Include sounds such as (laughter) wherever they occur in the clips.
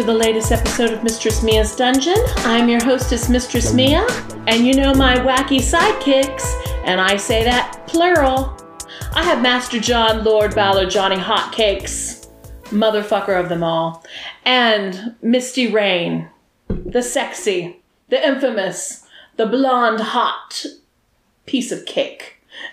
To the latest episode of Mistress Mia's Dungeon. I'm your hostess, Mistress Mia, and you know my wacky sidekicks, and I say that plural. I have Master John, Lord Valor, Johnny Hotcakes, motherfucker of them all, and Misty Rain, the sexy, the infamous, the blonde hot piece of cake. (laughs)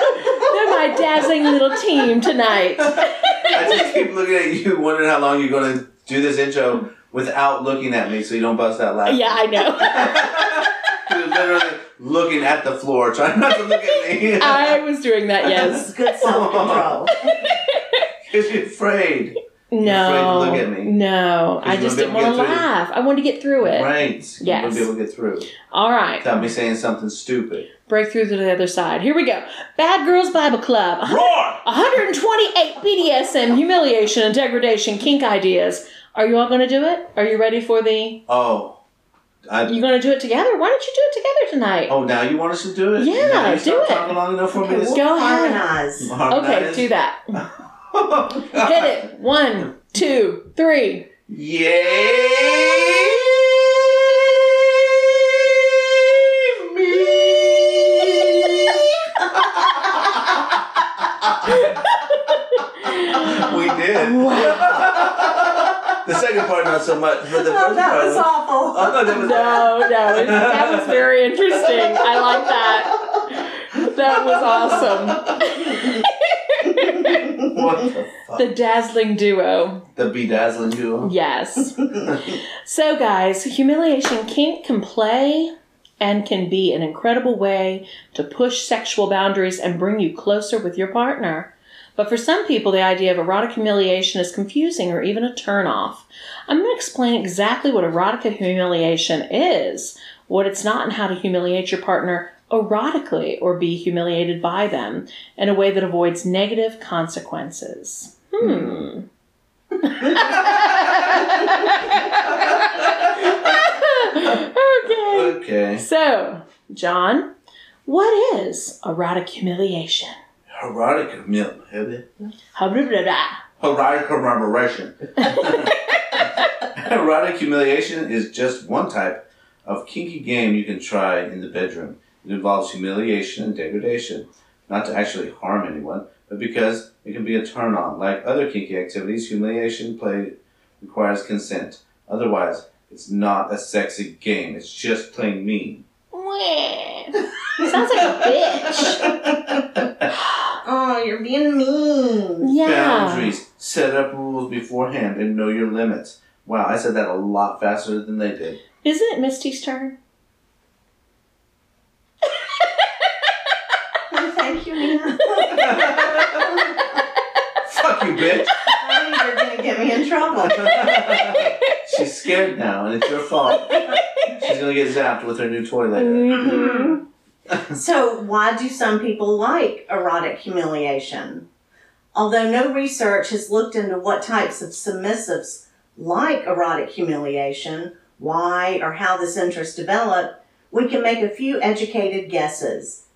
They're my dazzling little team tonight. I just keep looking at you, wondering how long you're going to do this intro without looking at me so you don't bust out laughing. Yeah, I know. (laughs) You're literally looking at the floor, trying not to look at me. I was doing that, (laughs) yes. Good self control. Because (laughs) you're afraid. No. afraid to look at me. No, I just didn't want to to get through. laugh. I wanted to get through it. Right. You Yes. won't be able to get through All right. without me saying something stupid. Break through to the other side. Here we go. Bad Girls Bible Club. Roar! 128 BDSM, humiliation, and degradation kink ideas. Are you all going to do it? Are you ready for the. Oh. I, You going to do it together? Why don't you do it together tonight? oh, now you want us to do it? Yeah, Now you do it. talking long enough for me Okay, to we'll Go ahead. harmonize. Okay, do that. (laughs) Hit it. One, two, three. Yay! (laughs) we did. Wow. The second part, not so much, but the (laughs) Oh, first that part. was awful. Oh, no, that was. No, no, that was very interesting. I like that. That was awesome. (laughs) What the fuck? (laughs) The dazzling duo. The bedazzling duo. Yes. (laughs) So, guys, humiliation kink can play and can be an incredible way to push sexual boundaries and bring you closer with your partner. But for some people, the idea of erotic humiliation is confusing or even a turnoff. I'm going to explain exactly what erotic humiliation is, what it's not, and how to humiliate your partner erotically or be humiliated by them in a way that avoids negative consequences. Hmm. (laughs) okay. Okay. So, John, what is erotic humiliation? Erotic humiliation. Erotic commemoration. (laughs) Erotic humiliation is just one type of kinky game you can try in the bedroom. It involves humiliation and degradation, not to actually harm anyone, but because it can be a turn on. Like other kinky activities, humiliation play requires consent. Otherwise, it's not a sexy game. It's just plain mean. Wah. Sounds like a bitch. (laughs) Oh, you're being mean. Yeah. Boundaries. Set up rules beforehand and know your limits. Wow, I said that a lot faster than they did. Isn't it Misty's turn? Thank you, Nina. Fuck you, bitch! I you're going to get me in trouble. (laughs) She's scared now, and it's your fault. She's gonna get zapped with her new toy later. Mm-hmm. So, why do some people like erotic humiliation? Although no research has looked into what types of submissives like erotic humiliation, why or how this interest developed, we can make a few educated guesses.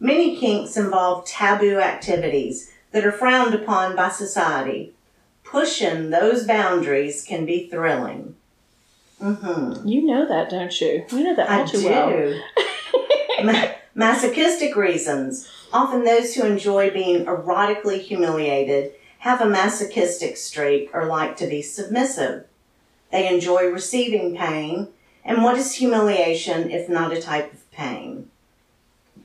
Many kinks involve taboo activities that are frowned upon by society. Pushing those boundaries can be thrilling. Mm-hmm. You know that, don't you? You know that all I too do. well. (laughs) Ma- masochistic reasons. Often those who enjoy being erotically humiliated have a masochistic streak or like to be submissive. They enjoy receiving pain. And what is humiliation if not a type of pain?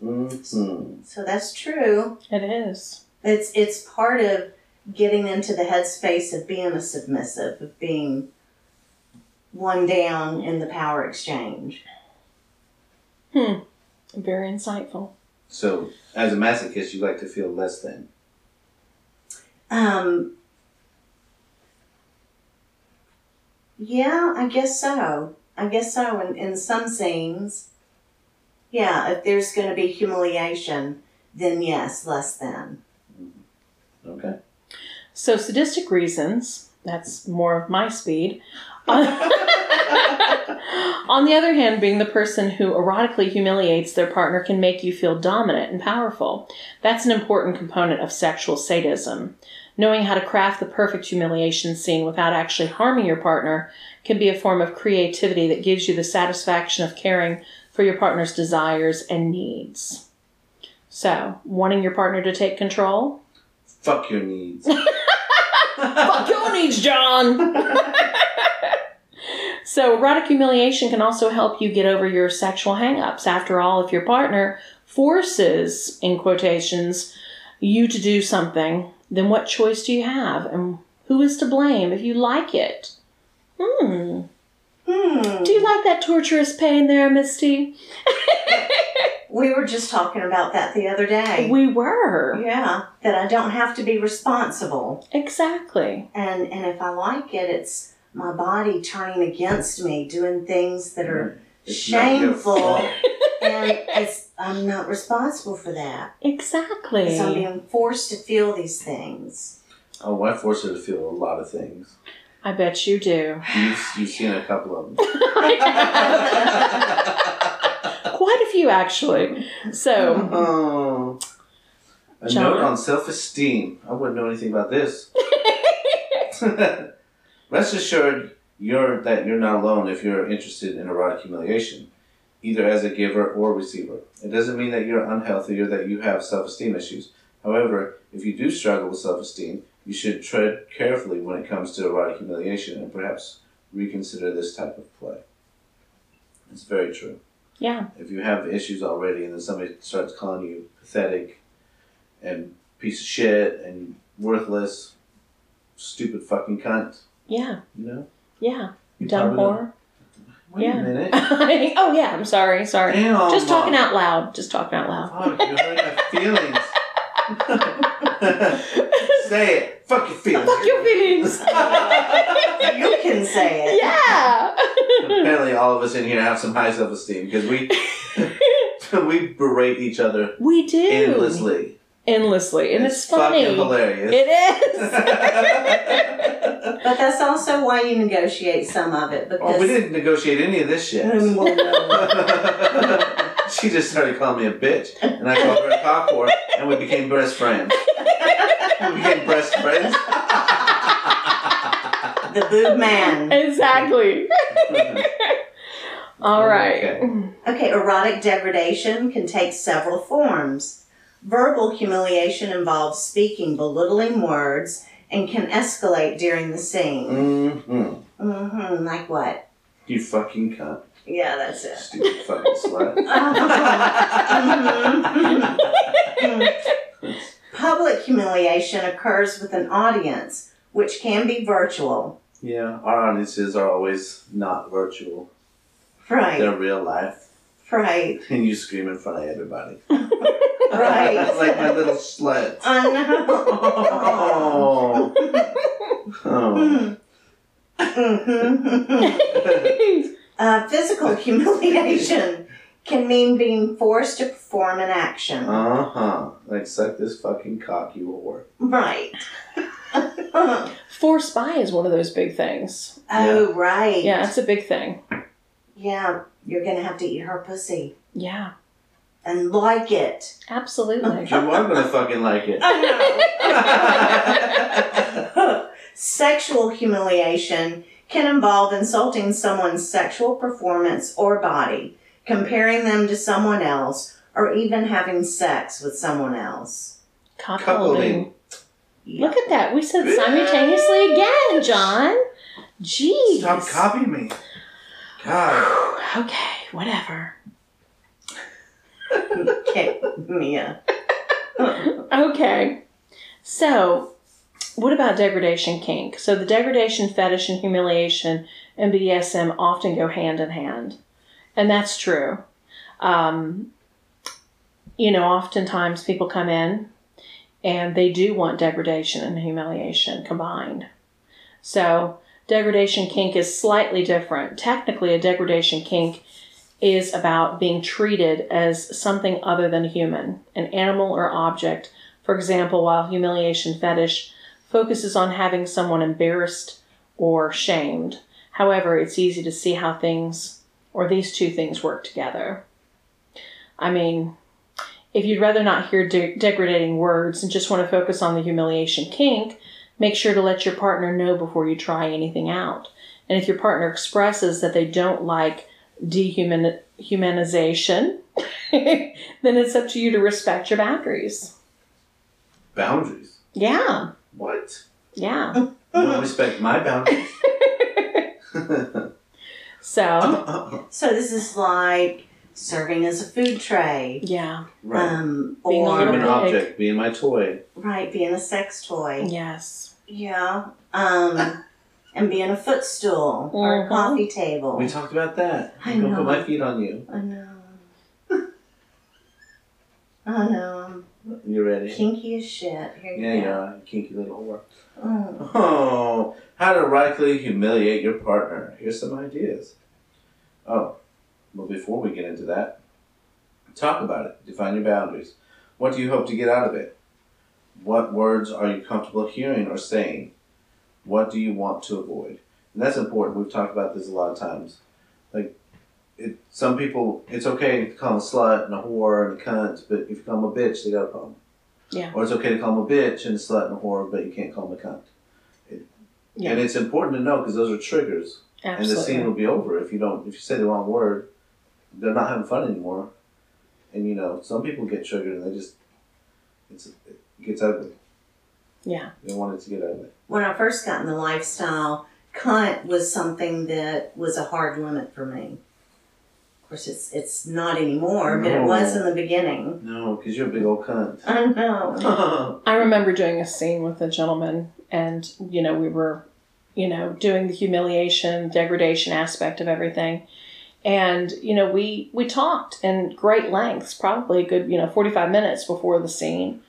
Mhm. So that's true. It is. It's it's part of getting into the headspace of being a submissive, of being one down in the power exchange. Hmm. Very insightful. So, as a masochist, you like to feel less than. Um, yeah, I guess so. I guess so. In, in some scenes, yeah, if there's going to be humiliation, then yes, less than. Okay. So, sadistic reasons, that's more of my speed. (laughs) (laughs) On the other hand, being the person who erotically humiliates their partner can make you feel dominant and powerful. That's an important component of sexual sadism. Knowing how to craft the perfect humiliation scene without actually harming your partner can be a form of creativity that gives you the satisfaction of caring for your partner's desires and needs. So, wanting your partner to take control? Fuck your needs. (laughs) Fuck your needs, John! (laughs) so, erotic humiliation can also help you get over your sexual hangups. After all, if your partner forces, in quotations, you to do something, then what choice do you have? And who is to blame if you like it? Hmm. Hmm. Do you like that torturous pain there, Misty? (laughs) We were just talking about that the other day. We were. yeah, that I don't have to be responsible. Exactly. And and if I like it, it's my body turning against me, doing things that are It's shameful, (laughs) and it's I'm not responsible for that. Exactly. So I'm being forced to feel these things. Oh, I force her to feel a lot of things. I bet you do. You've, you've seen a couple of them. (laughs) (laughs) Few, actually. So, Oh. A John? note on self esteem. I wouldn't know anything about this. (laughs) (laughs) Rest assured you're that you're not alone if you're interested in erotic humiliation, either as a giver or receiver. It doesn't mean that you're unhealthy or that you have self esteem issues. However, if you do struggle with self esteem, you should tread carefully when it comes to erotic humiliation and perhaps reconsider this type of play. It's very true. Yeah. If you have issues already and then somebody starts calling you pathetic and piece of shit and worthless, stupid fucking cunt, Yeah. you know? Yeah. You Dumb whore. Wait Yeah. a minute. (laughs) oh, yeah. I'm sorry. Sorry. Damn, Just talking out loud. Just talking out loud. Fuck, you hurt my feelings. (laughs) (laughs) Say it. Fuck your feelings. Fuck your feelings. (laughs) You can say it. yeah. (laughs) Apparently, all of us in here have some high self esteem because we (laughs) we berate each other we do. endlessly. Endlessly. And it's, funny. fucking hilarious. It is. But that's also why you negotiate some of it oh, because well, we didn't negotiate any of this shit. Well, no. she just started calling me a bitch, and I called her a cock whore, and we became best friends. (laughs) We became best friends. (laughs) the boob man. exactly. (laughs) All right. Okay. Okay, erotic degradation can take several forms. Verbal humiliation involves speaking belittling words and can escalate during the scene. Mm-hmm. Mm-hmm. Like what? You fucking cunt. Yeah, that's it. Stupid fucking slut. Mhm. Public humiliation occurs with an audience, which can be virtual. Yeah, our audiences are always not virtual. Right, They're real life. right, (laughs) And you scream in front of everybody. (laughs) (laughs) right. like my little slut. I know. Oh. Mhm. uh, physical humiliation can mean being forced to perform an action. Uh huh. Like suck this fucking cock, you whore. Right. (laughs) Force by is one of those big things. oh, right. Yeah, it's a big thing. Yeah, you're gonna have to eat her pussy Yeah, and like it. absolutely. (laughs) You are gonna fucking like it. I know. (laughs) Sexual humiliation can involve insulting someone's sexual performance or body, comparing them to someone else, or even having sex with someone else. Cuckolding. Cuckolding. Look at that. We said simultaneously again, John. Jeez. Stop copying me. God. Okay, whatever. (laughs) Okay, Mia. Okay. So, what about degradation kink? So, the degradation fetish and humiliation and BDSM often go hand in hand. And that's true. Um, you know, oftentimes people come in and they do want degradation and humiliation combined. So, degradation kink is slightly different. Technically, a degradation kink is about being treated as something other than human, an animal or object. For example, while humiliation fetish focuses on having someone embarrassed or shamed. However, it's easy to see how things or these two things work together. I mean, if you'd rather not hear de- degrading words and just want to focus on the humiliation kink, make sure to let your partner know before you try anything out. And if your partner expresses that they don't like dehumanization, (laughs) then it's up to you to respect your boundaries. Boundaries. Yeah, What? yeah. (laughs) You don't respect my boundaries. (laughs) So, So this is like serving as a food tray. yeah, right. Um, Being a or little I'm an object, being my toy. right, being a sex toy. yes. Yeah. Um, and being a footstool or a Mhm. coffee table. We talked about that. I I'm gonna put my feet on you. I know. (laughs) I know. You ready? Kinky as shit. Here you Yeah, go. you are. you Kinky little whore. Oh. Oh, how to rightly humiliate your partner. Here's some ideas. Oh, well, before we get into that, talk about it. Define your boundaries. What do you hope to get out of it? What words are you comfortable hearing or saying? What do you want to avoid? And that's important. We've talked about this a lot of times. Like, it, some people, it's okay to call them a slut and a whore and a cunt, but if you call them a bitch, they got a problem. Yeah. Or it's okay to call them a bitch and a slut and a whore, but you can't call them a cunt. Yeah. And it's important to know because those are triggers, and the scene will be over if you don't. If you say the wrong word, they're not having fun anymore. And you know, some people get triggered and they just it's it gets ugly. Yeah. They want it to get ugly. When I first got in the lifestyle, cunt was something that was a hard limit for me. Of course, it's it's not anymore, but it was in the beginning. No, because you're a big old cunt. (laughs) I know. (laughs) I remember doing a scene with a gentleman, and you know, we were, you know, doing the humiliation, degradation aspect of everything, and you know, we we talked in great lengths, probably a good you know forty five minutes before the scene.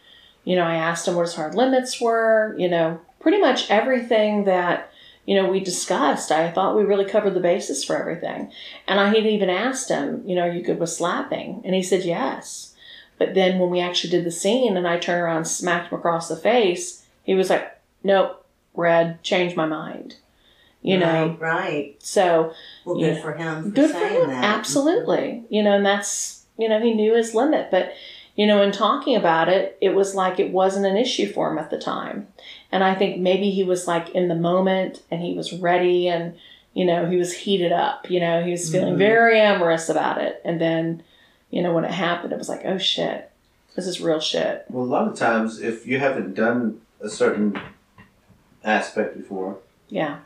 You know, I asked him what his hard limits were. You know, pretty much everything that you know we discussed. I thought we really covered the basis for everything, and I had even asked him, you know, are you good with slapping? And he said yes. But then when we actually did the scene and I turned around and smacked him across the face, he was like, Nope, red, change my mind. You know? Right, right. So Well, good Yeah. for him for good for him. that. Absolutely. You know, and that's you know, he knew his limit. But, you know, in talking about it, it was like it wasn't an issue for him at the time. And I think maybe he was like in the moment and he was ready and you know, he was heated up, you know, he was feeling Mhm. very amorous about it. And then, you know, when it happened, it was like, oh shit, this is real shit. Well, a lot of times, if you haven't done a certain aspect before, Yeah.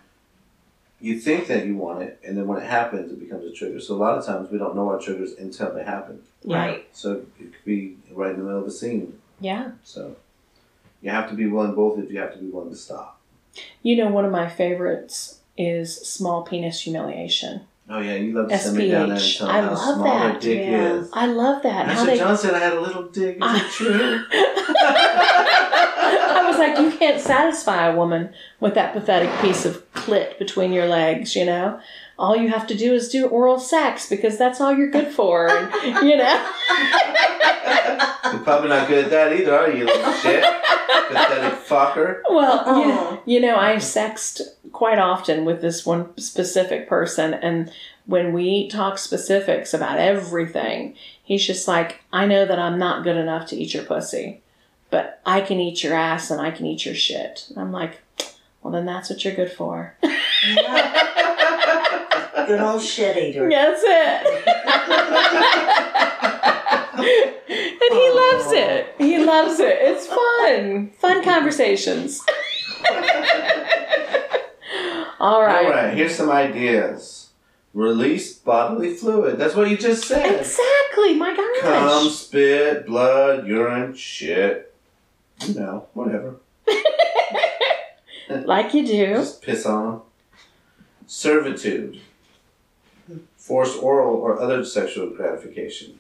you think that you want it, and then when it happens, it becomes a trigger. So a lot of times, we don't know our triggers until they happen. Right. So it could be right in the middle of a scene. Yeah. So you have to be willing, both if you have to be willing to stop. You know, one of my favorites is small penis humiliation. Oh yeah, you love to send me down there and tell I how love small that. dick Yeah. is. I love that. That's How what they. John said. I had a little dick. Is it true? (laughs) I was like, you can't satisfy a woman with that pathetic piece of clit between your legs, you know? All you have to do is do oral sex because that's all you're good for, and, you know? You're probably not good at that either, are you, little shit? Pathetic fucker. Well, you, uh-huh. you know, I sexed quite often with this one specific person, and when we talk specifics about everything, he's just like, I know that I'm not good enough to eat your pussy, but I can eat your ass and I can eat your shit. And I'm like, well, then that's what you're good for. Good old shit eater. That's it. (laughs) and he loves it. He loves it. It's fun. Fun conversations. All (laughs) All right. right, here's some ideas. Release bodily fluid. That's what you just said. Exactly. My Cum, gosh. spit, blood, urine, shit. You know, whatever. (laughs) Like you do. Just piss on them. Servitude. Forced oral or other sexual gratification.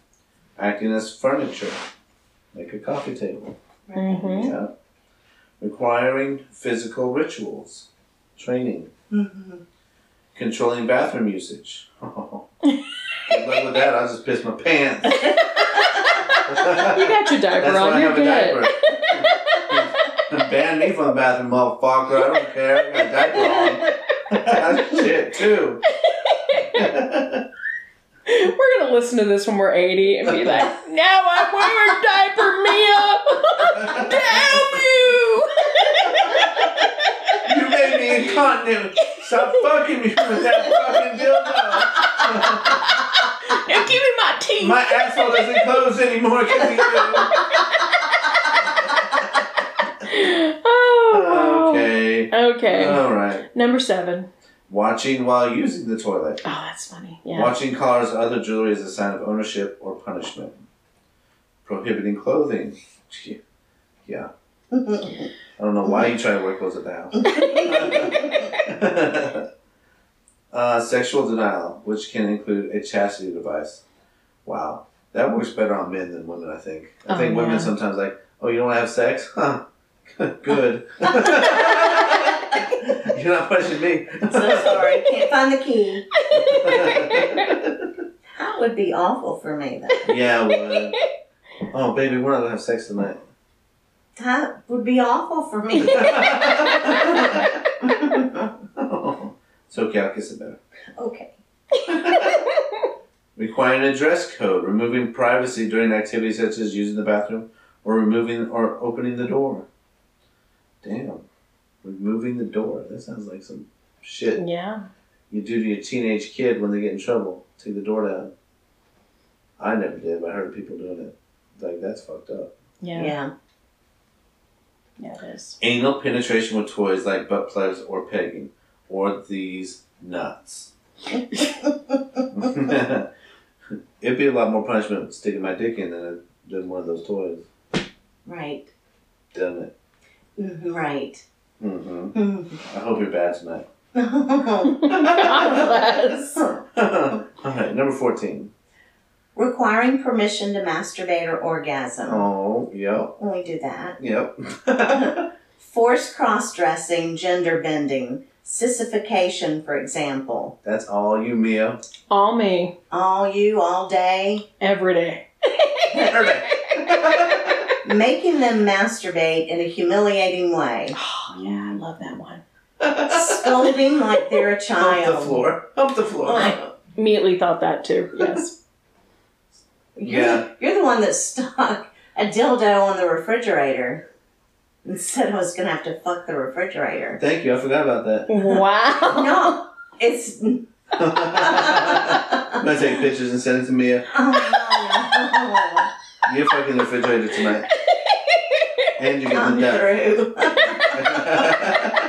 Acting as furniture. Like a coffee table. hmm Yeah. Requiring physical rituals. Training. Mhm. Controlling bathroom usage. (laughs) Good luck with that. I'll just piss my pants. (laughs) You got your diaper That's why on. I You're have a good. diaper. (laughs) Ban me from the bathroom, motherfucker. I don't care. I got a diaper on. That's shit, too. We're gonna listen to this when we're 80 and be like, "Now I'm wearing diaper, Mia. (laughs) Damn you!" You made me incontinent. Stop fucking me with that fucking dildo. And give me my teeth. My asshole doesn't close anymore because you. oh, Okay. Okay. All right. Number seven. Watching while using the toilet. Oh, that's funny. Yeah. Watching cars or other jewelry is a sign of ownership or punishment. Prohibiting clothing. (laughs) Yeah. (laughs) I don't know why you try to wear clothes at the house. (laughs) uh, sexual denial, which can include a chastity device. Wow. That works better on men than women, I think. I Oh, think women yeah. sometimes like, oh, you don't want to have sex? Huh. Good. You're not pushing me. I'm so sorry, can't find the key. (laughs) That would be awful for me though. yeah, it would. Oh, baby, we're not going to have sex tonight. That would be awful for me. Oh, (laughs) (laughs) it's okay, I'll kiss it better. okay. Requiring a dress code, removing privacy during activities such as using the bathroom or removing or opening the door. Damn. Removing the door. That sounds like some shit yeah. you do to your teenage kid when they get in trouble. Take the door down. I never did, but I heard people doing it. Like, that's fucked up. Yeah. Yeah. Yeah, it is. Anal penetration with toys like butt plugs or pegging, or these nuts. (laughs) It'd be a lot more punishment sticking my dick in than, than one of those toys, Right. doesn't it? Mhm, Right. Hmm Mhm. I hope you're bad tonight. God bless. (laughs) All right, number 14. Requiring permission to masturbate or orgasm. Oh, yep, When we do that. yep. (laughs) Forced cross dressing, gender bending, sissification, for example. That's all you, Mia. All me. All you, all day. Every day. (laughs) Making them masturbate in a humiliating way. Oh, (gasps) yeah, I love that one. Scolding like they're a (laughs) child. Hump the floor. Hump the floor. Oh, Immediately thought that too. Yes. You're, Yeah. You're the one that stuck a dildo on the refrigerator. and said I was going to have to fuck the refrigerator. Thank you, I forgot about that. Wow. No, it's. (laughs) I'm gonna take pictures and send it to Mia. Oh You're fucking (laughs) the refrigerator tonight. And you're no, getting no. the death.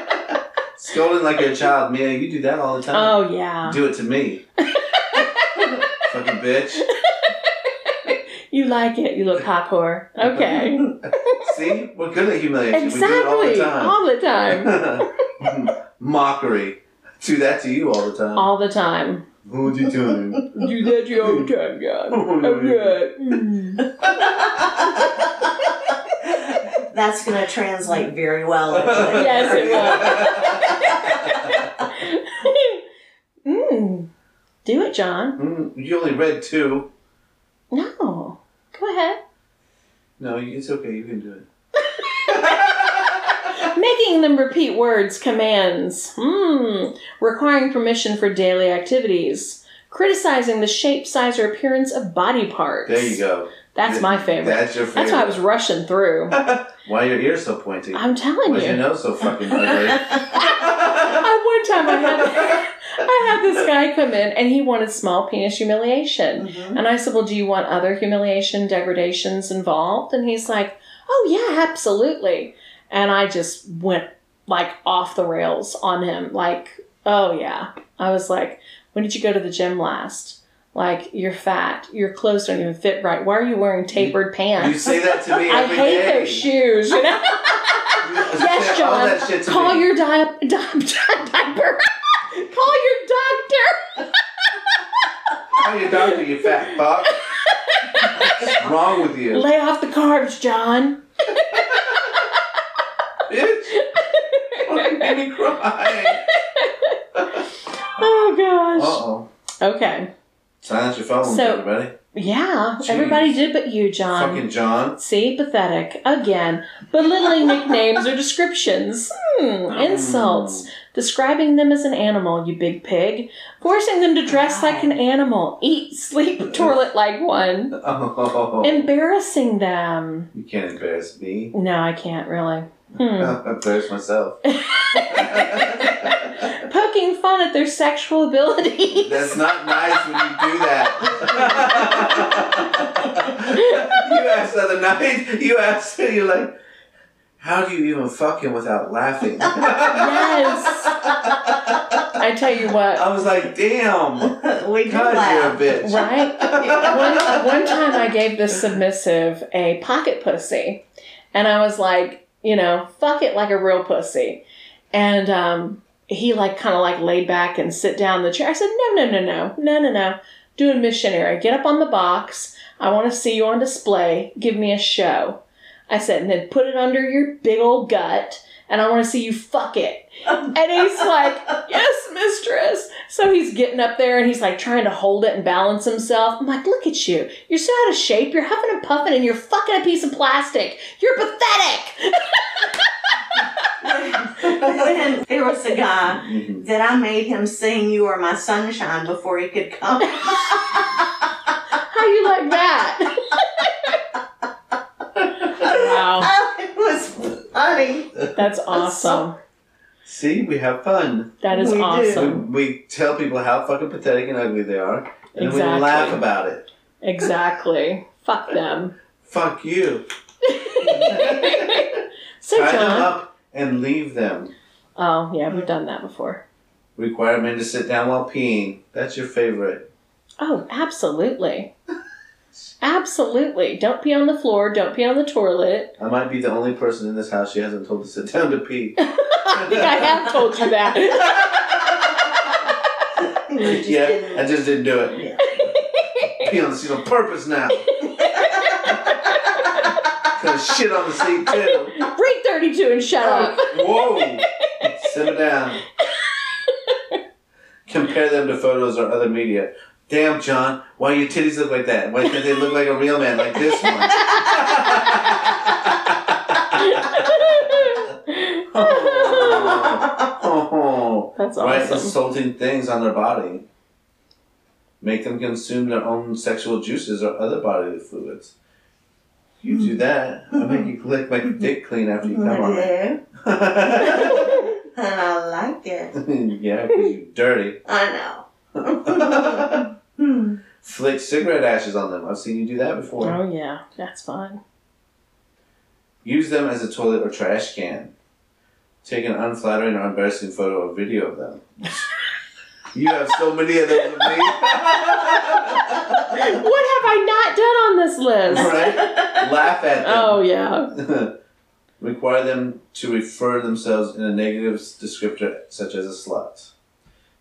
Scolding like a child, Mia. You do that all the time. Oh, yeah. Do it to me. (laughs) fucking bitch. You like it, you little pop whore. Okay. (laughs) See? We're good at humiliation. We do it all the exactly. time. All the time. Mockery. Do that to you all the time. All the time. All the time. Do that to you all the time, God. (laughs) Okay. Mm. (laughs) That's going to translate very well. Actually. (laughs) Yes, it will. Mm. Do it, John. Mm, you only read two. No. Go ahead. No, it's okay. You can do it. Making them repeat words, commands. Hmm. Requiring permission for daily activities. Criticizing the shape, size, or appearance of body parts. There you go. That's my favorite. That's your favorite. That's why I was rushing through. (laughs) Why are your ears so pointy? I'm telling Why's you. your nose so fucking ugly? (laughs) (laughs) I, one time I had I had this guy come in and he wanted small penis humiliation. Mhm. And I said, Well, do you want other humiliation degradations involved? And he's like, Oh yeah, absolutely. And I just went like off the rails on him. Like, oh yeah. I was like, When did you go to the gym last? Like, you're fat. Your clothes don't even fit right. Why are you wearing tapered pants? You say that to me (laughs) I hate day. those shoes, you know? (laughs) Yes, say all that John. Call me. your di- di- di- diaper. (laughs) Call your doctor. Call your doctor, you fat fuck. What's wrong with you? Lay off the carbs, John. Fucking made me cry. Oh gosh. Uh-oh. Okay. Silence your phone, So- everybody. Yeah, Jeez. everybody did but you, John. Fucking John. See, pathetic. Again, belittling nicknames or descriptions. Hmm, insults. Describing them as an animal, you big pig. Forcing them to dress like an animal. Eat, sleep, toilet like one. (laughs) Oh. Embarrassing them. You can't embarrass me. No, I can't really. Hmm. (laughs) I'll embarrass myself. (laughs) poking fun at their sexual abilities. (laughs) That's not nice when you do that. you asked the other night, you asked, you're like, how do you even fuck him without laughing? yes. I tell you what, I was like, damn. we do God, laugh. you're a bitch. right? one, one time I gave this submissive a pocket pussy, and I was like, you know, fuck it like a real pussy. And um, he like kind of like laid back and sit down in the chair. I said, no, no, no, no, no, no, no. Do a missionary. Get up on the box. I want to see you on display. Give me a show. I said, and then put it under your big old gut, and I want to see you fuck it. (laughs) And he's like, yes, mistress. So he's getting up there and he's like trying to hold it and balance himself. I'm like, look at you. You're so out of shape. You're huffing and puffing and you're fucking a piece of plastic. You're pathetic. When there was a guy Mhm. that I made him sing "You Are My Sunshine" before he could come. (laughs) How you like that? (laughs) wow. (laughs) it was funny. That's awesome. See, we have fun. That is We do. We, awesome. we tell people how fucking pathetic and ugly they are, and then we Exactly. laugh about it. Exactly. Fuck them. Fuck you. (laughs) So, Tie them John. up and leave them. Oh, yeah, we've done that before. Require men to sit down while peeing. That's your favorite. Oh, absolutely. Absolutely. Don't pee on the floor. Don't pee on the toilet. I might be the only person in this house she hasn't told to sit down to pee. (laughs) I think I have told you that. (laughs) You just yeah, didn't- I just didn't do it. Yeah. Pee on the seat on purpose now. (laughs) Gonna shit on the seat too. Read 32 and shut up. Uh, Whoa! Sit down. Compare them to photos or other media. Damn, John, why do your titties look like that? Why can't they look like a real man like this one? Oh, (laughs) That's Write awesome. insulting things on their body. Make them consume their own sexual juices or other bodily fluids. You do that, I make you lick my dick clean after you come on it. And (laughs) (laughs) I like it. yeah, because you're dirty. I know. Flick cigarette ashes on them. I've seen you do that before. Oh, yeah. That's fun. Use them as a toilet or trash can. Take an unflattering or embarrassing photo or video of them. (laughs) you have so many of those of me. (laughs) What have I not done on this list? right? Laugh at them. Oh, yeah. (laughs) Require them to refer themselves in a negative descriptor such as a slut.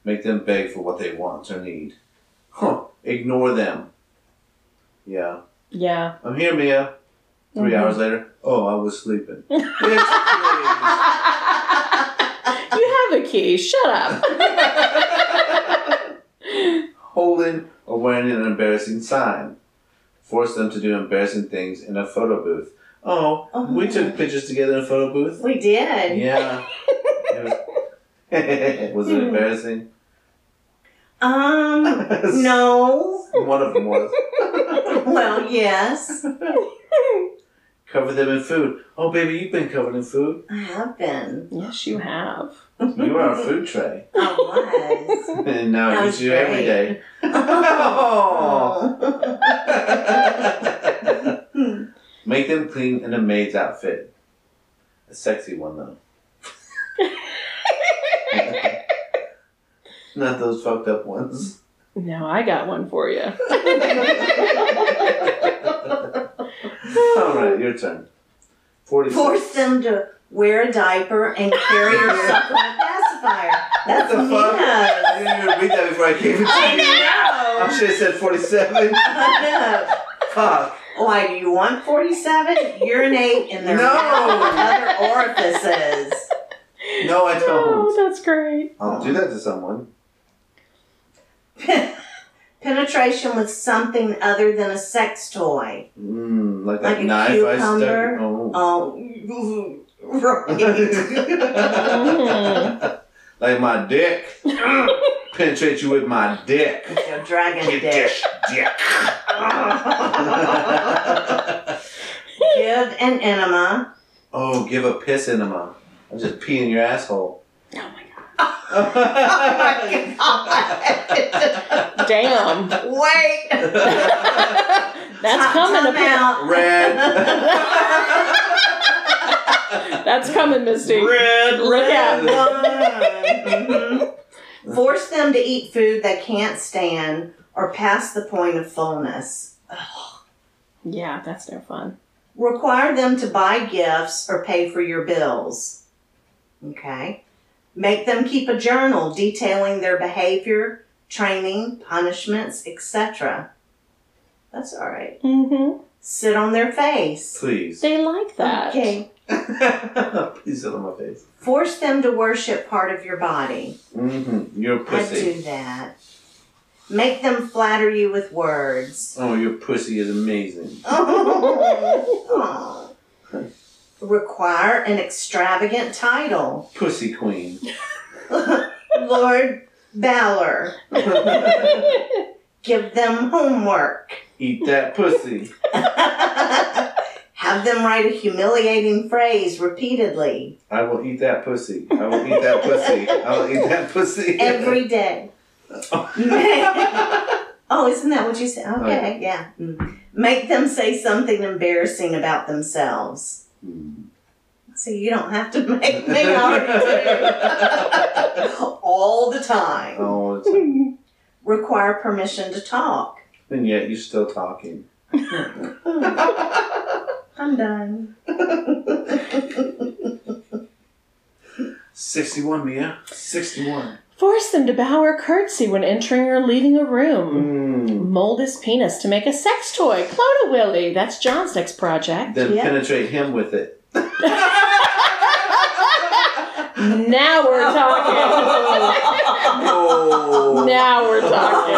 Make them beg for what they want or need. Huh. Ignore them. Yeah. Yeah. I'm here, Mia. 3 Mhm. hours later. Oh, I was sleeping. (laughs) You have a key. Shut up. (laughs) Holding or wearing an embarrassing sign. Force them to do embarrassing things in a photo booth. Oh, Oh. we took pictures together in a photo booth. We did. Yeah. (laughs) It was, (laughs) was it embarrassing? Um, (laughs) no. One of them was. (laughs) Well, yes. Cover them in food. Oh, baby, you've been covered in food. I have been. yes, you have. You are a food tray. I was. and now That I eat you every great. day. Oh. Hmm. Make them clean in a maid's outfit. A sexy one, though. Not those fucked up ones. No, I got one for you. (laughs) (laughs) All right, your turn. 46. Force them to wear a diaper and carry your (laughs) supplement pacifier. That's What the fuck? Nina's. I didn't even read that before I came into I you. I know. should have said 47. I know. Fuck. Why do you want 47? Urinate in their No. mouth or other orifices. No, I don't. Oh, that's great. I'll do that to someone. (laughs) Penetration with something other than a sex toy. Mm, like Like a knife I cucumber? stuck. Oh. Oh, right. (laughs) like my dick. Penetrate you with my dick. With your dragon Get dick. dick. (laughs) Give an enema. oh, give a piss enema. I'm just peeing your asshole. Oh my god. Oh my god! Damn. Wait. That's Ti- coming. time appa- out. Red. That's coming, Misty. Red. Look out. Mhm. Force them to eat food they can't stand or past the point of fullness. Yeah, that's no fun. Require them to buy gifts or pay for your bills. Okay. Make them keep a journal detailing their behavior, training, punishments, etc. That's all right. Mm-hmm. Sit on their face. Please. They like that. Okay. (laughs) Please sit on my face. Force them to worship part of your body. Mm-hmm. You're a I pussy. do that. Make them flatter you with words. Oh, your pussy is amazing. (laughs) Require an extravagant title. Pussy queen. (laughs) Lord Valor. (laughs) Give them homework. Eat that pussy. (laughs) Have them write a humiliating phrase repeatedly I will eat that pussy. I will eat that pussy. I will eat that pussy. every day. Oh, isn't that what you said? Oh, Okay, yeah. Mm. Make them say something embarrassing about themselves. Hmm. So you don't have to (laughs) make me already (laughs) all the time. oh, it's, Require permission to talk. and yet you're still talking. (laughs) I'm done. 61, Mia. 61. Force them to bow or curtsy when entering or leaving a room. Mm. Mold his penis to make a sex toy. Clone a Willy. That's John's next project. Then Yeah. penetrate him with it. (laughs) Now we're talking. No. now we're talking.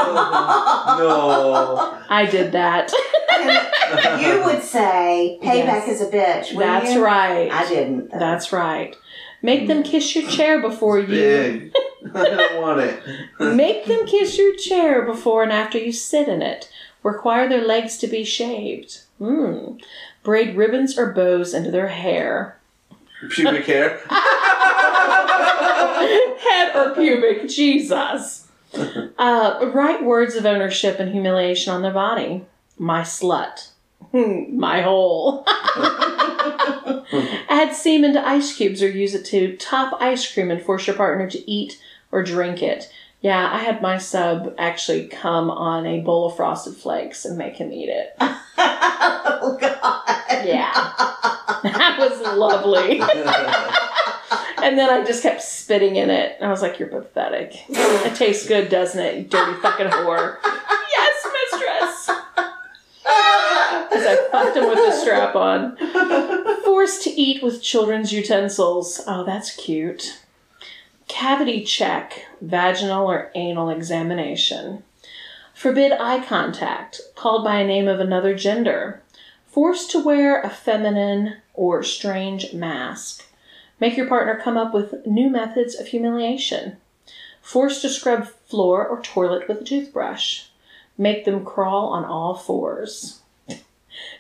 No. I did that. (laughs) you would say payback Yes. is a bitch. That's you? right. I didn't. though. That's right. Make them kiss your chair before you. (laughs) I don't want it. (laughs) Make them kiss your chair before and after you sit in it. Require their legs to be shaved. Hmm. Braid ribbons or bows into their hair. Pubic hair. (laughs) Head or pubic, Jesus. Uh, write words of ownership and humiliation on their body. My slut. Hmm, My hole. Add semen to ice cubes or use it to top ice cream and force your partner to eat or drink it. Yeah, I had my sub actually come on a bowl of frosted flakes and make him eat it. (laughs) oh God. Yeah. That was lovely. (laughs) And then I just kept spitting in it. And I was like, You're pathetic. It tastes good, doesn't it? You dirty fucking whore. yes, mistress. As I fucked him with the strap on. (laughs) Forced to eat with children's utensils. Oh, that's cute. Cavity check, vaginal or anal examination. Forbid eye contact, called by a name of another gender. Forced to wear a feminine or strange mask. Make your partner come up with new methods of humiliation. Forced to scrub floor or toilet with a toothbrush. Make them crawl on all fours.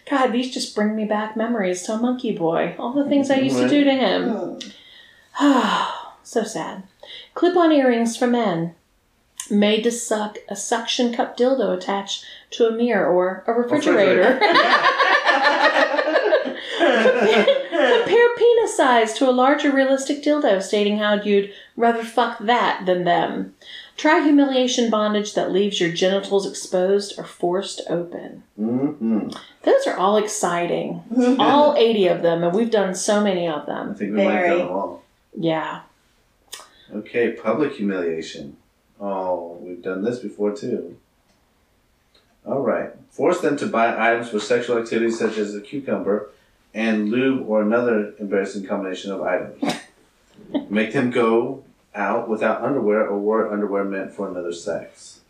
God, these just bring me back memories to a monkey boy. All the things I used to do to him. Hmm. (sighs) (sighs) (sighs) So sad. Clip on earrings for men. Made to suck a suction cup dildo attached to a mirror or a refrigerator. (laughs) (laughs) Compare penis size to a larger realistic dildo, stating how you'd rather fuck that than them. Try humiliation bondage that leaves your genitals exposed or forced open. hmm Those are all exciting. All (laughs) 80 of them, and we've done so many of I them. think we might have Very. done them all. Yeah. Okay, public humiliation. Oh, we've done this before too. All right. Force them to buy items for sexual activities such as a cucumber and lube or another embarrassing combination of items. (laughs) Make them go out without underwear or wear underwear meant for another sex.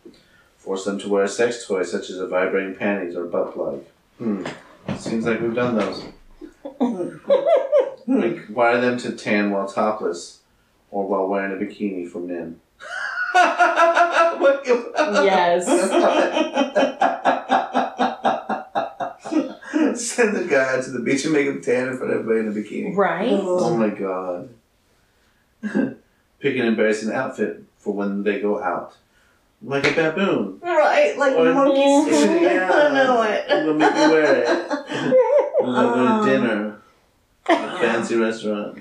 Force them to wear a sex toy such as a vibrating panties or butt plug. Hmm. Seems like we've done those. (laughs) Require them to tan while topless or while wearing a bikini for men. Yes. (laughs) Send the guy out to the beach and make him tan in front of everybody in a bikini. Right? Oh my god. pick an embarrassing outfit for when they go out. Like a baboon. Right, like Or- monkey suit. (laughs) Yeah. I know I'm it. gonna make you wear it. (laughs) When I go to dinner. A fancy restaurant.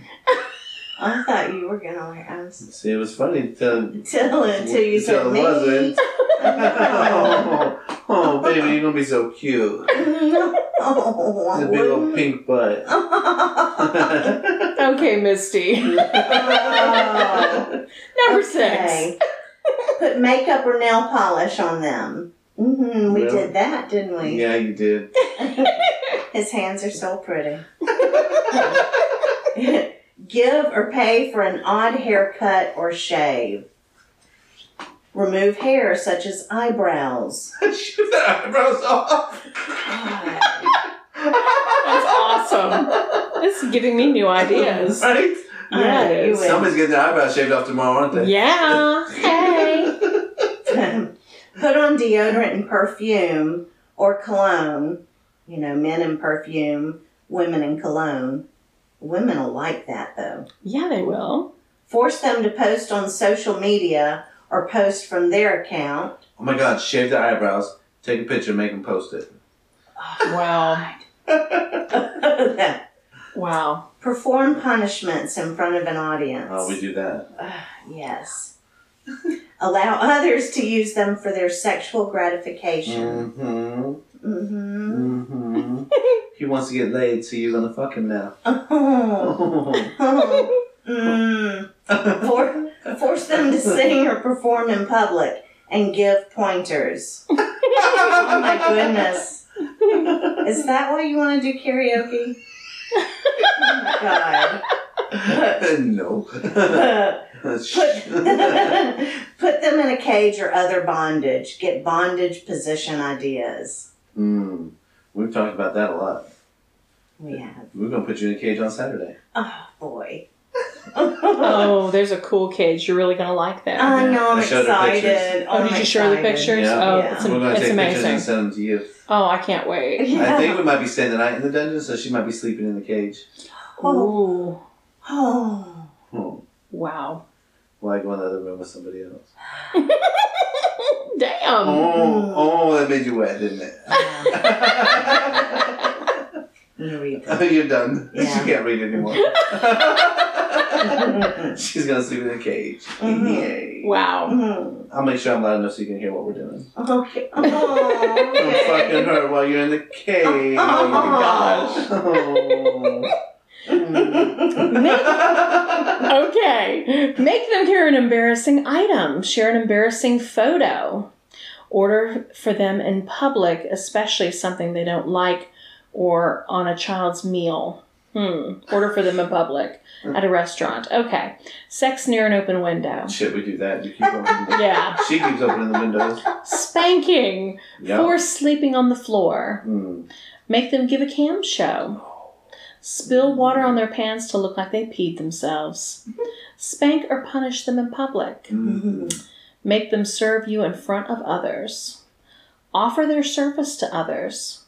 I thought you were gonna like I was See, it was funny till, till until you said till it me. wasn't. (laughs) oh, oh, baby, you're gonna be so cute. no, I The big old pink butt. (laughs) (laughs) Okay, Misty. Oh, Number six. Put makeup or nail polish on them. hmm we Really? did that, didn't we? yeah, you did. His hands are so pretty. Give or pay for an odd haircut or shave. Remove hair such as eyebrows. (laughs) Shave the eyebrows off. That's awesome. This is giving me new ideas. Right? Yeah, it you Somebody's getting their eyebrows shaved off tomorrow, aren't they? Yeah. Hey. (laughs) Put on deodorant and perfume or cologne. You know, men in perfume, women in cologne. Women will like that though. Yeah, they will. Force them to post on social media or post from their account. Oh my god, shave their eyebrows, take a picture, make them post it. Wow. (laughs) Wow. Perform punishments in front of an audience. Oh, we do that. Yes. Allow others to use them for their sexual gratification. Mm-hmm. Mm-hmm. Mm-hmm. He wants to get laid, so you're gonna fuck him now. Oh. (laughs) Mm. For, force them to sing or perform in public and give pointers. (laughs) Oh my goodness. Is that why you want to do karaoke? Oh my (laughs) no. god. Put, put them in a cage or other bondage. Get bondage position ideas. mm. We've talked about that a lot. We have. We're gonna put you in a cage on Saturday. Oh boy. (laughs) (laughs) Oh, there's a cool cage. You're really gonna like that. I know, I'm I showed her pictures. excited. Oh, did I'm you show the excited. pictures? Yeah. Oh, Yeah. it's, We're gonna it's take pictures and amazing. send them to you. Oh, I can't wait. I think we might be staying the night in the dungeon, so she might be sleeping in the cage. Ooh. Oh. Hmm. Wow. While I go in the other room with somebody else. (laughs) (laughs) Damn. Oh, oh, that made you wet, didn't it? (laughs) You read Oh, You're done. (laughs) Yeah. She can't read anymore. She's gonna sleep in a cage. Mhm. Yay. Wow. Mhm. I'll make sure I'm loud enough so you can hear what we're doing. Okay. I'm Oh, fucking her while you're in the cage. Oh my gosh. Oh. Okay. Make them carry an embarrassing item. Share an embarrassing photo. Order for them in public, especially something they don't like or on a child's meal. Hmm. Order for them in public at a restaurant. Okay. Sex near an open window. Shit, we do that. You keep opening. Yeah. She keeps opening the windows. Spanking. Yeah. Force sleeping on the floor. Hmm. Make them give a cam show. Spill water on their pants to look like they peed themselves. Spank or punish them in public. Hmm. Make them serve you in front of others. Offer their service to others.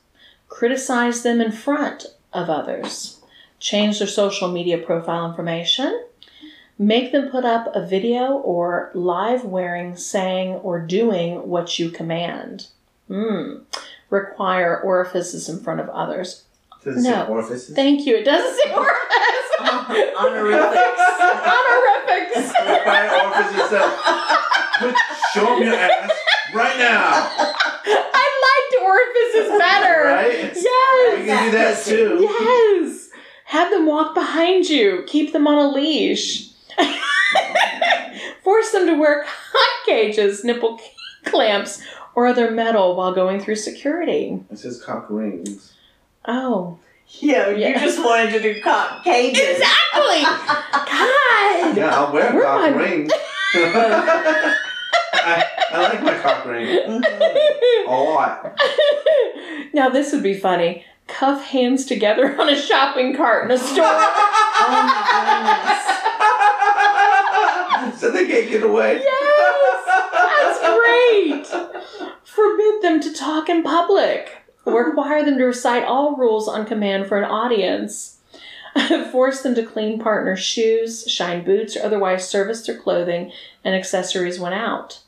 Criticize them in front of others. Change their social media profile information. Make them put up a video or live wearing, saying, or doing what you command. Hmm. Require orifices in front of others. Does it say No. orifices? Thank you. It doesn't say (laughs) orifice. (laughs) Honorifics. Honorifics. (laughs) Require orifices. Show 'em your ass right now. I liked orifices better. Right? Yes. We can do that too. Yes. Have them walk behind you. Keep them on a leash. Force them to wear cock cages, nipple clamps, or other metal while going through security. It says cock rings. Oh. Yeah, you just wanted to do cock cages. Exactly. God. Yeah, I'll wear a Where cock am I- ring. (laughs) I, I like my cock ring Mhm. a lot. now this would be funny. Cuff hands together on a shopping cart in a store. (laughs) Oh (laughs) so they can't get away. Yes, that's great. Forbid them to talk in public. Require them to recite all rules on command for an audience. (laughs) Force them to clean partner's shoes, shine boots, or otherwise service their clothing and accessories when out.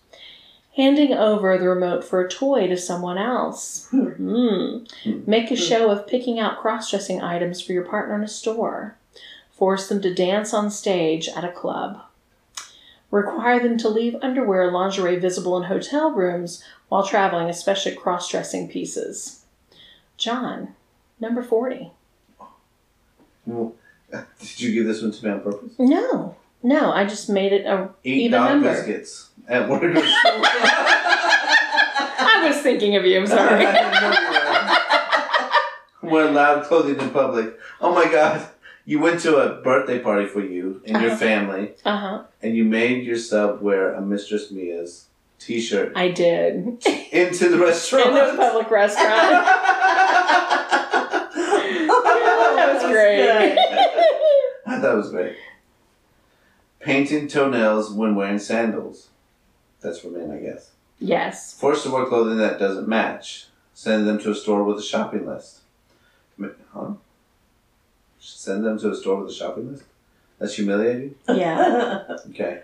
Handing over the remote for a toy to someone else. Hmm. Make a show of picking out cross dressing items for your partner in a store. Force them to dance on stage at a club. Require them to leave underwear or lingerie visible in hotel rooms while traveling, especially cross dressing pieces. John, number 40. Well, did you give this one to me on purpose? No, no, I just made it a. Eat Even dog number. biscuits at work or (laughs) school. I was thinking of you, I'm sorry. (laughs) Wear loud clothing in public. Oh my god. You went to a birthday party for you and your Uh-huh. family, Uh huh. and you made yourself wear a Mistress Mia's t shirt I did. into the (laughs) restaurant. In a public restaurant. that was great. (laughs) I thought it was great. Painting toenails when wearing sandals. That's for men, I guess. yes. Forced to wear clothing that doesn't match. Send them to a store with a shopping list. Ma- Huh? Send them to a store with a shopping list? That's humiliating? Yeah. (laughs) Okay.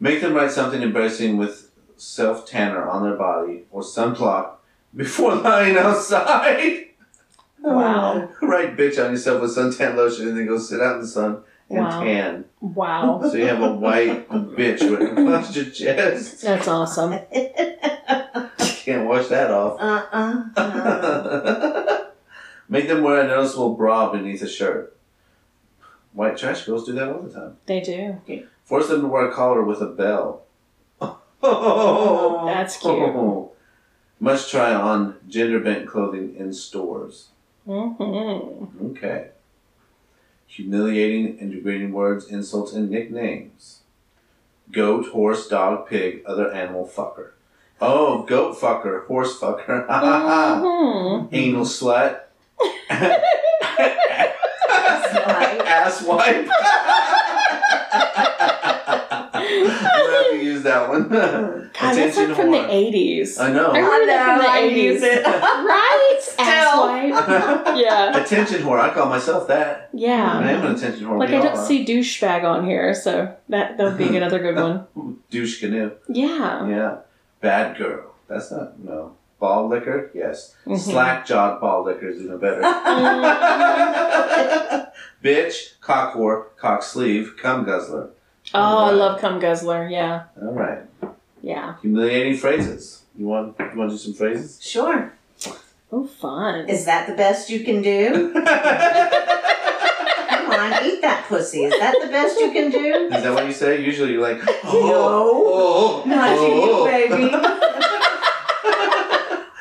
Make them write something embarrassing with self tanner on their body or sunblock before (laughs) lying outside. Wow. (laughs) write bitch on yourself with suntan lotion and then go sit out in the sun and Wow. tan. Wow. (laughs) So you have a white bitch with right across your chest. (laughs) That's awesome. Can't wash that off. Uh-uh. Make them wear a noticeable bra beneath a shirt. White trash girls do that all the time. They do. Force them to wear a collar with a bell. Oh, That's cute. Must try on gender bent clothing in stores. Mm-hmm. Okay. Humiliating and degrading words, insults, and nicknames. Goat, horse, dog, pig, other animal fucker. Oh, goat fucker, horse fucker. (laughs) Mm-hmm. Anal slut. wipe. Ass wipe. (laughs) I'm gonna have to use that one. God, that's like from the 80s. I know. I remember that from the I 80s. use it. (laughs) right? (laughs) Yeah. attention whore. I call myself that. Yeah. I am an attention whore. Like We I don't are. see douchebag on here, so that that would be (laughs) another good one. douche canoe. Yeah. Yeah. Bad girl. That's not no. Ball licker. Yes. Mhm. Slack jawed ball licker is even better. (laughs) Bitch, cock whore, cock sleeve, cum guzzler. Oh, I love cum guzzler. Yeah. All right. Yeah. Humiliating phrases. You want you want to do some phrases? Sure. Oh, fun. Is that the best you can do? (laughs) Come on, eat that pussy. Is that the best you can do? Is that what you say? Usually you're like, No. oh, oh, Not oh. you, baby.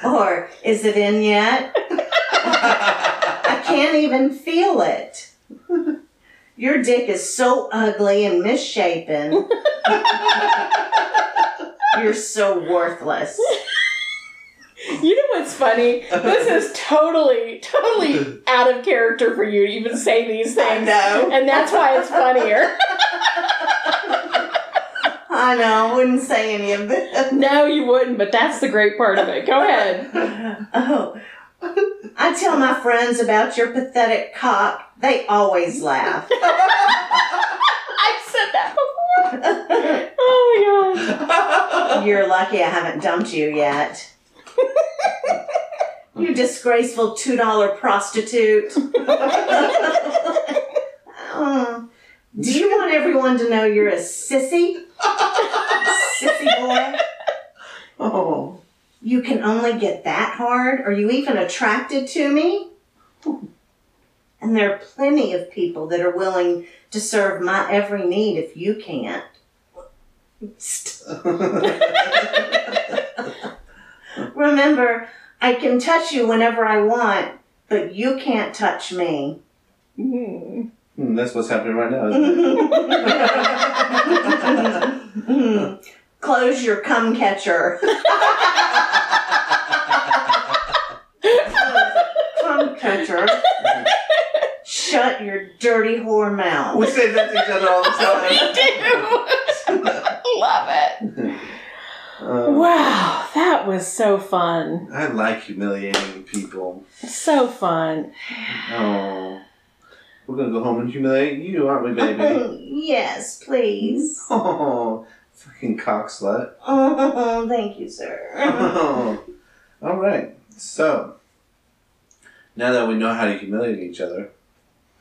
or is it in yet? I can't even feel it. Your dick is so ugly and misshapen. You're so worthless. You know what's funny? (laughs) This is totally, totally (laughs) out of character for you to even say these I things. know. And that's why it's funnier. (laughs) I know. I wouldn't say any of it. No, you wouldn't, but that's the great part of it. Go ahead. Oh, I tell my friends about your pathetic cock. They always laugh. I've said that before. Oh my god. You're lucky I haven't dumped you yet. You disgraceful two dollar prostitute. Oh, do you want everyone to know you're a sissy? sissy boy? Oh. You can only get that hard? Are you even attracted to me? And there are plenty of people that are willing to serve my every need if you can't. (laughs) Remember, I can touch you whenever I want, but you can't touch me. Mm. Hmm, That's what's happening right now. Isn't it? (laughs) Close your cum catcher. (laughs) cum catcher. Shut your dirty whore mouth. we say that to each other all the time. (laughs) we do. Love it. Um, Wow, that was so fun. I like humiliating people. So fun. Oh. We're gonna go home and humiliate you, aren't we, baby? yes, please. (laughs) oh, fucking cock slut. Oh, (laughs) thank you, sir. (laughs) All right. So now that we know how to humiliate each other,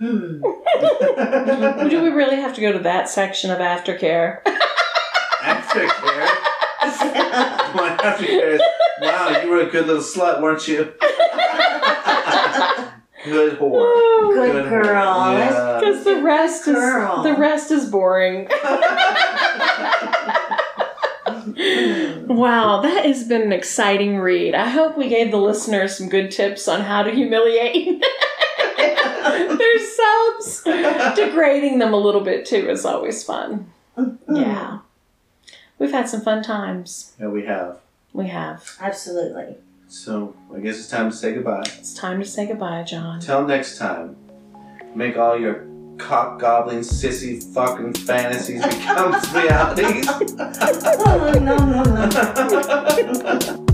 Hmm. Do we really have to go to that section of aftercare? aftercare. My aftercare is wow. You were a good little slut, weren't you? good whore. Good girl. Yeah. Because the rest is the rest is boring. wow, that has been an exciting read. I hope we gave the listeners some good tips on how to humiliate (laughs) their subs. Degrading them a little bit too is always fun. Yeah. We've had some fun times. Yeah, we have. We have. Absolutely. So I guess it's time to say goodbye. It's time to say goodbye, John. Till next time, make all your cock gobbling sissy fucking fantasies become (laughs) realities. Oh, no, no, no. (laughs)